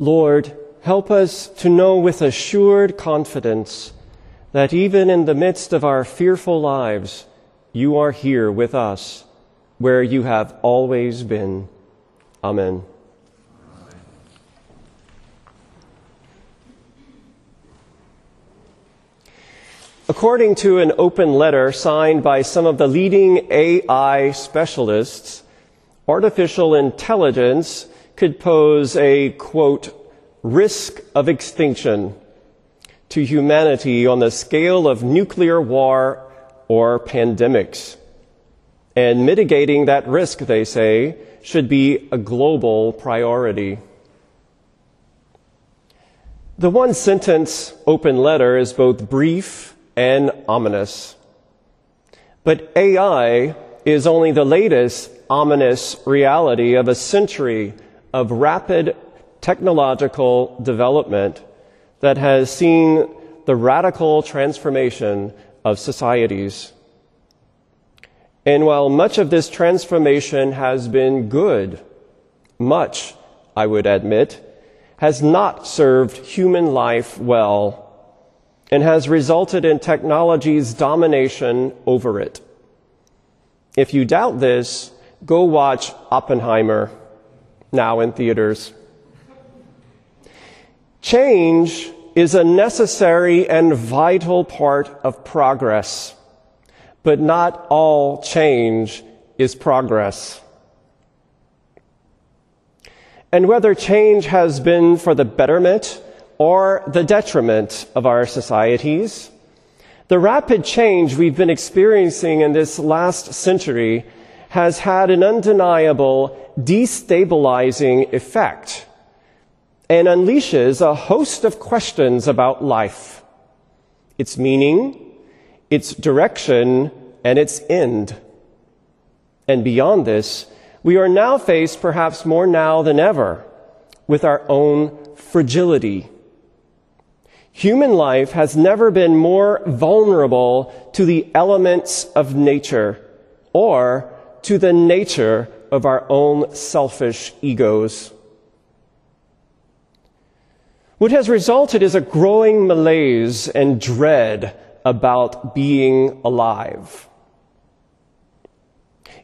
Lord, help us to know with assured confidence that even in the midst of our fearful lives, you are here with us where you have always been. Amen. According to an open letter signed by some of the leading AI specialists, artificial intelligence could pose a quote, risk of extinction to humanity on the scale of nuclear war or pandemics. And mitigating that risk, they say, should be a global priority. The one sentence open letter is both brief and ominous. But AI is only the latest ominous reality of a century of rapid technological development that has seen the radical transformation of societies. And while much of this transformation has been good, much, I would admit, has not served human life well and has resulted in technology's domination over it. If you doubt this, go watch Oppenheimer, now in theaters. Change is a necessary and vital part of progress, but not all change is progress. And whether change has been for the betterment or the detriment of our societies. The rapid change we've been experiencing in this last century has had an undeniable destabilizing effect and unleashes a host of questions about life, its meaning, its direction, and its end. And beyond this, we are now faced, perhaps more now than ever, with our own fragility Human life has never been more vulnerable to the elements of nature or to the nature of our own selfish egos. What has resulted is a growing malaise and dread about being alive.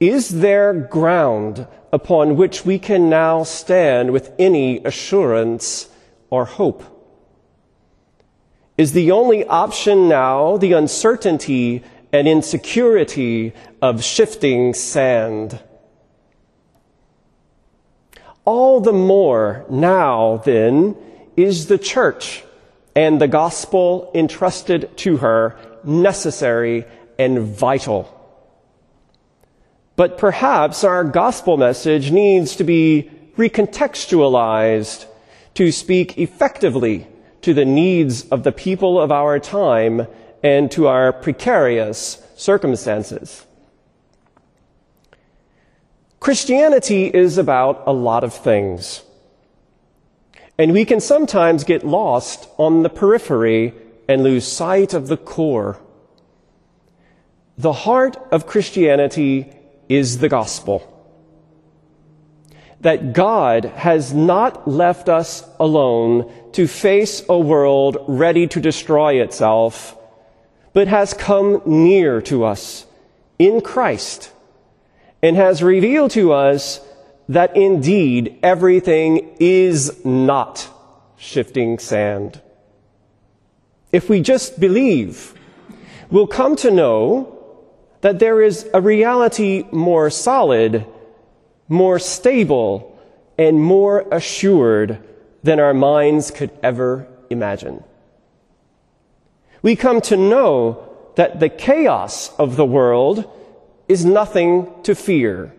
Is there ground upon which we can now stand with any assurance or hope? Is the only option now the uncertainty and insecurity of shifting sand? All the more now, then, is the church and the gospel entrusted to her necessary and vital. But perhaps our gospel message needs to be recontextualized to speak effectively to the needs of the people of our time and to our precarious circumstances. Christianity is about a lot of things. And we can sometimes get lost on the periphery and lose sight of the core. The heart of Christianity is the gospel that God has not left us alone to face a world ready to destroy itself, but has come near to us in Christ and has revealed to us that indeed everything is not shifting sand. If we just believe, we'll come to know that there is a reality more solid more stable, and more assured than our minds could ever imagine. We come to know that the chaos of the world is nothing to fear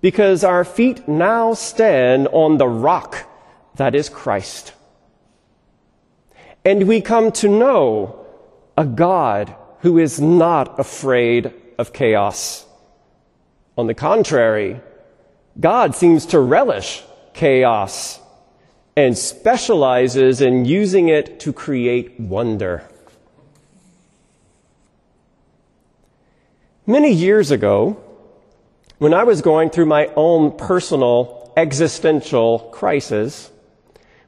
because our feet now stand on the rock that is Christ. And we come to know a God who is not afraid of chaos. On the contrary, God seems to relish chaos and specializes in using it to create wonder. Many years ago, when I was going through my own personal existential crisis,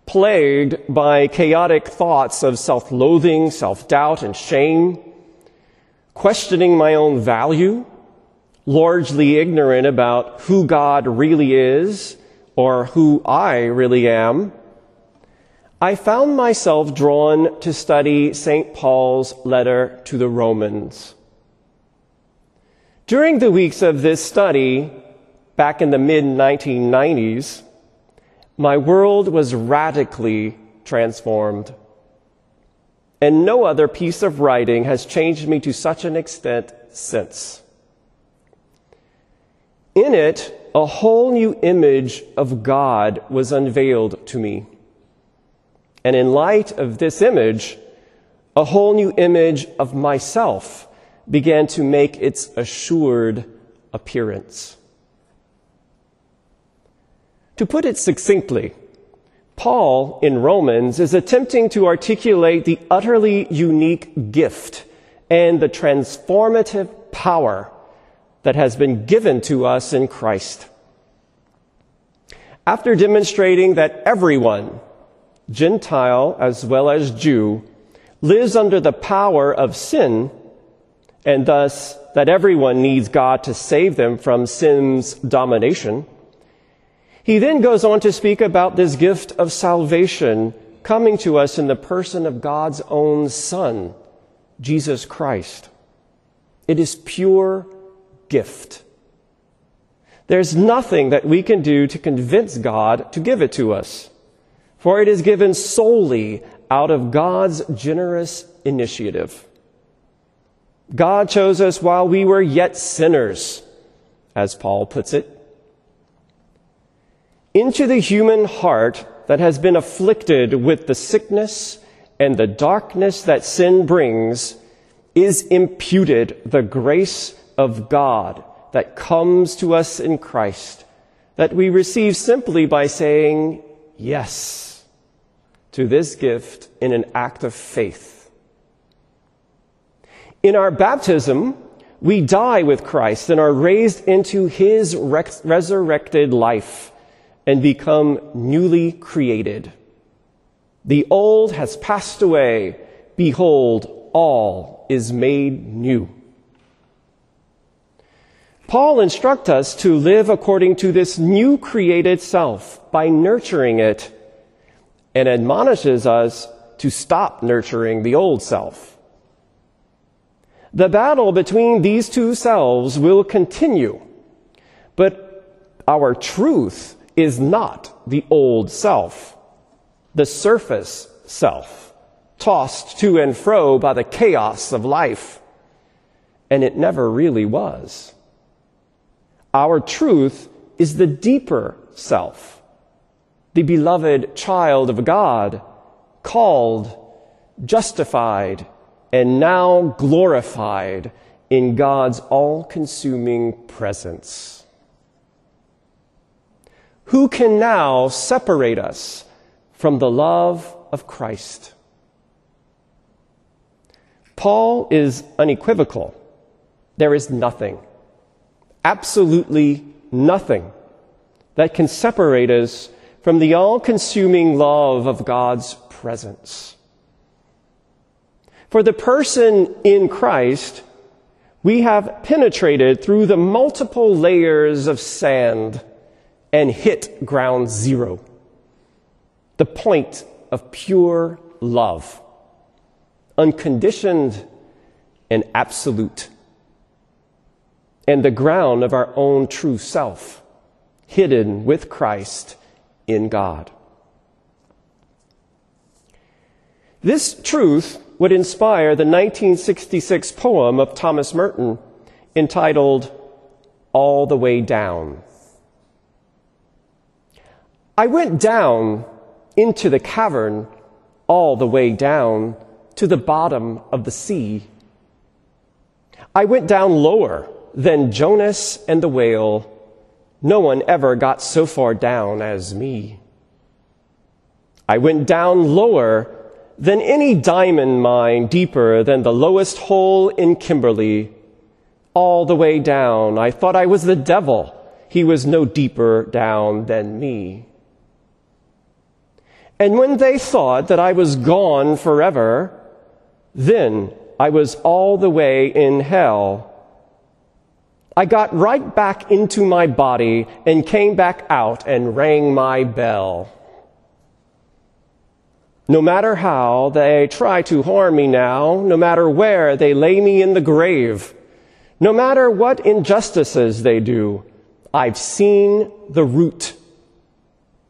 plagued by chaotic thoughts of self-loathing, self-doubt, and shame, questioning my own value, largely ignorant about who God really is or who I really am, I found myself drawn to study St. Paul's letter to the Romans. During the weeks of this study, back in the mid 1990s, my world was radically transformed. And no other piece of writing has changed me to such an extent since. In it, a whole new image of God was unveiled to me. And in light of this image, a whole new image of myself began to make its assured appearance. To put it succinctly, Paul in Romans is attempting to articulate the utterly unique gift and the transformative power that has been given to us in Christ. After demonstrating that everyone, Gentile as well as Jew, lives under the power of sin, and thus that everyone needs God to save them from sin's domination, he then goes on to speak about this gift of salvation coming to us in the person of God's own Son, Jesus Christ. It is pure gift. There's nothing that we can do to convince God to give it to us, for it is given solely out of God's generous initiative. God chose us while we were yet sinners, as Paul puts it into the human heart that has been afflicted with the sickness and the darkness that sin brings is imputed the grace of God that comes to us in Christ, that we receive simply by saying yes to this gift in an act of faith. In our baptism, we die with Christ and are raised into his resurrected life and become newly created. The old has passed away. Behold, all is made new. Paul instructs us to live according to this new created self by nurturing it and admonishes us to stop nurturing the old self. The battle between these two selves will continue, but our truth is not the old self, the surface self, tossed to and fro by the chaos of life. And it never really was. Our truth is the deeper self, the beloved child of God, called, justified, and now glorified in God's all consuming presence. Who can now separate us from the love of Christ? Paul is unequivocal. There is nothing, absolutely nothing, that can separate us from the all consuming love of God's presence. For the person in Christ, we have penetrated through the multiple layers of sand and hit ground zero. The point of pure love, unconditioned and absolute, and the ground of our own true self, hidden with Christ in God. This truth would inspire the 1966 poem of Thomas Merton entitled All the Way Down. I went down into the cavern all the way down to the bottom of the sea. I went down lower than Jonas and the whale. No one ever got so far down as me. I went down lower than any diamond mine, deeper than the lowest hole in Kimberley. All the way down, I thought I was the devil. He was no deeper down than me. And when they thought that I was gone forever, then I was all the way in hell. I got right back into my body and came back out and rang my bell. No matter how they try to harm me now, no matter where they lay me in the grave, no matter what injustices they do, I've seen the root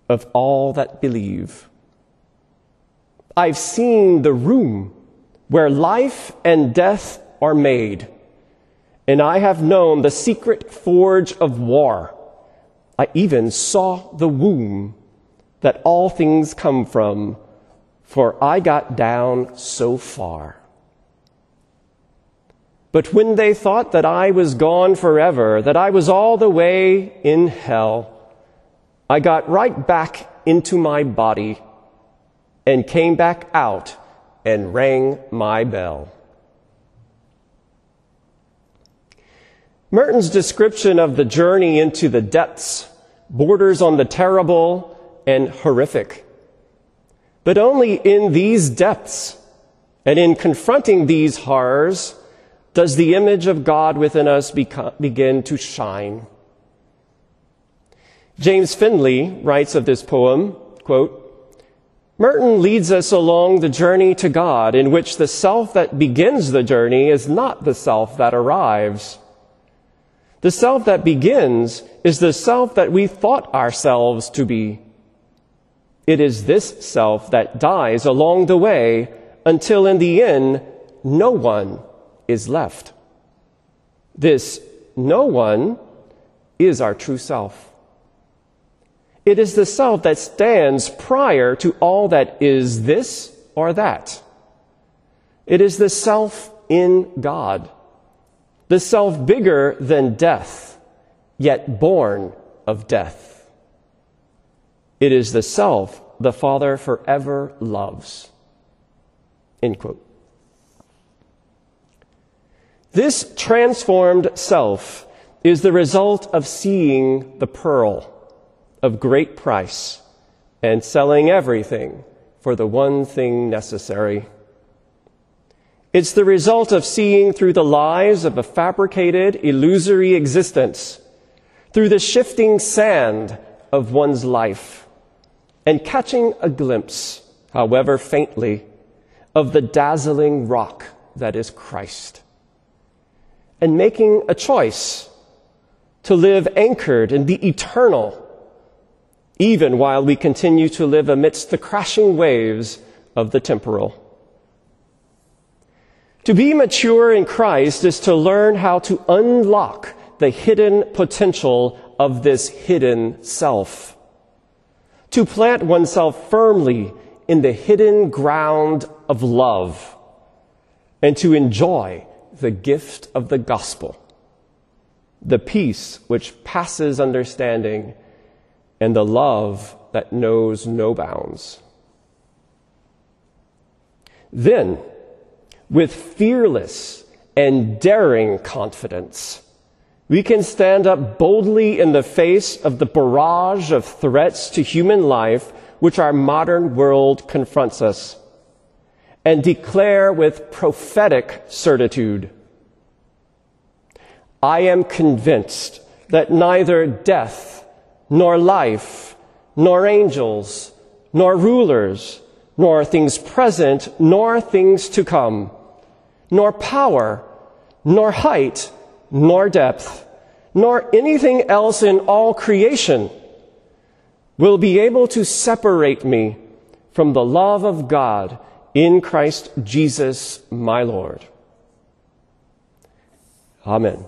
of all that believe. I've seen the room where life and death are made, and I have known the secret forge of war. I even saw the womb that all things come from, for I got down so far. But when they thought that I was gone forever, that I was all the way in hell, I got right back into my body and came back out and rang my bell. Merton's description of the journey into the depths borders on the terrible and horrific. But only in these depths and in confronting these horrors does the image of God within us begin to shine. James Finley writes of this poem, quote, Merton leads us along the journey to God in which the self that begins the journey is not the self that arrives. The self that begins is the self that we thought ourselves to be. It is this self that dies along the way until in the end, no one is left. This no one is our true self. It is the self that stands prior to all that is this or that. It is the self in God, the self bigger than death, yet born of death. It is the self the Father forever loves. End quote. This transformed self is the result of seeing the pearl of great price and selling everything for the one thing necessary. It's the result of seeing through the lies of a fabricated, illusory existence, through the shifting sand of one's life, and catching a glimpse, however faintly, of the dazzling rock that is Christ and making a choice to live anchored in the eternal, even while we continue to live amidst the crashing waves of the temporal. To be mature in Christ is to learn how to unlock the hidden potential of this hidden self. To plant oneself firmly in the hidden ground of love and to enjoy the gift of the gospel, the peace which passes understanding, and the love that knows no bounds. Then, with fearless and daring confidence, we can stand up boldly in the face of the barrage of threats to human life which our modern world confronts us and declare with prophetic certitude I am convinced that neither death, nor life, nor angels, nor rulers, nor things present, nor things to come, nor power, nor height, nor depth, nor anything else in all creation will be able to separate me from the love of God in Christ Jesus my Lord. Amen.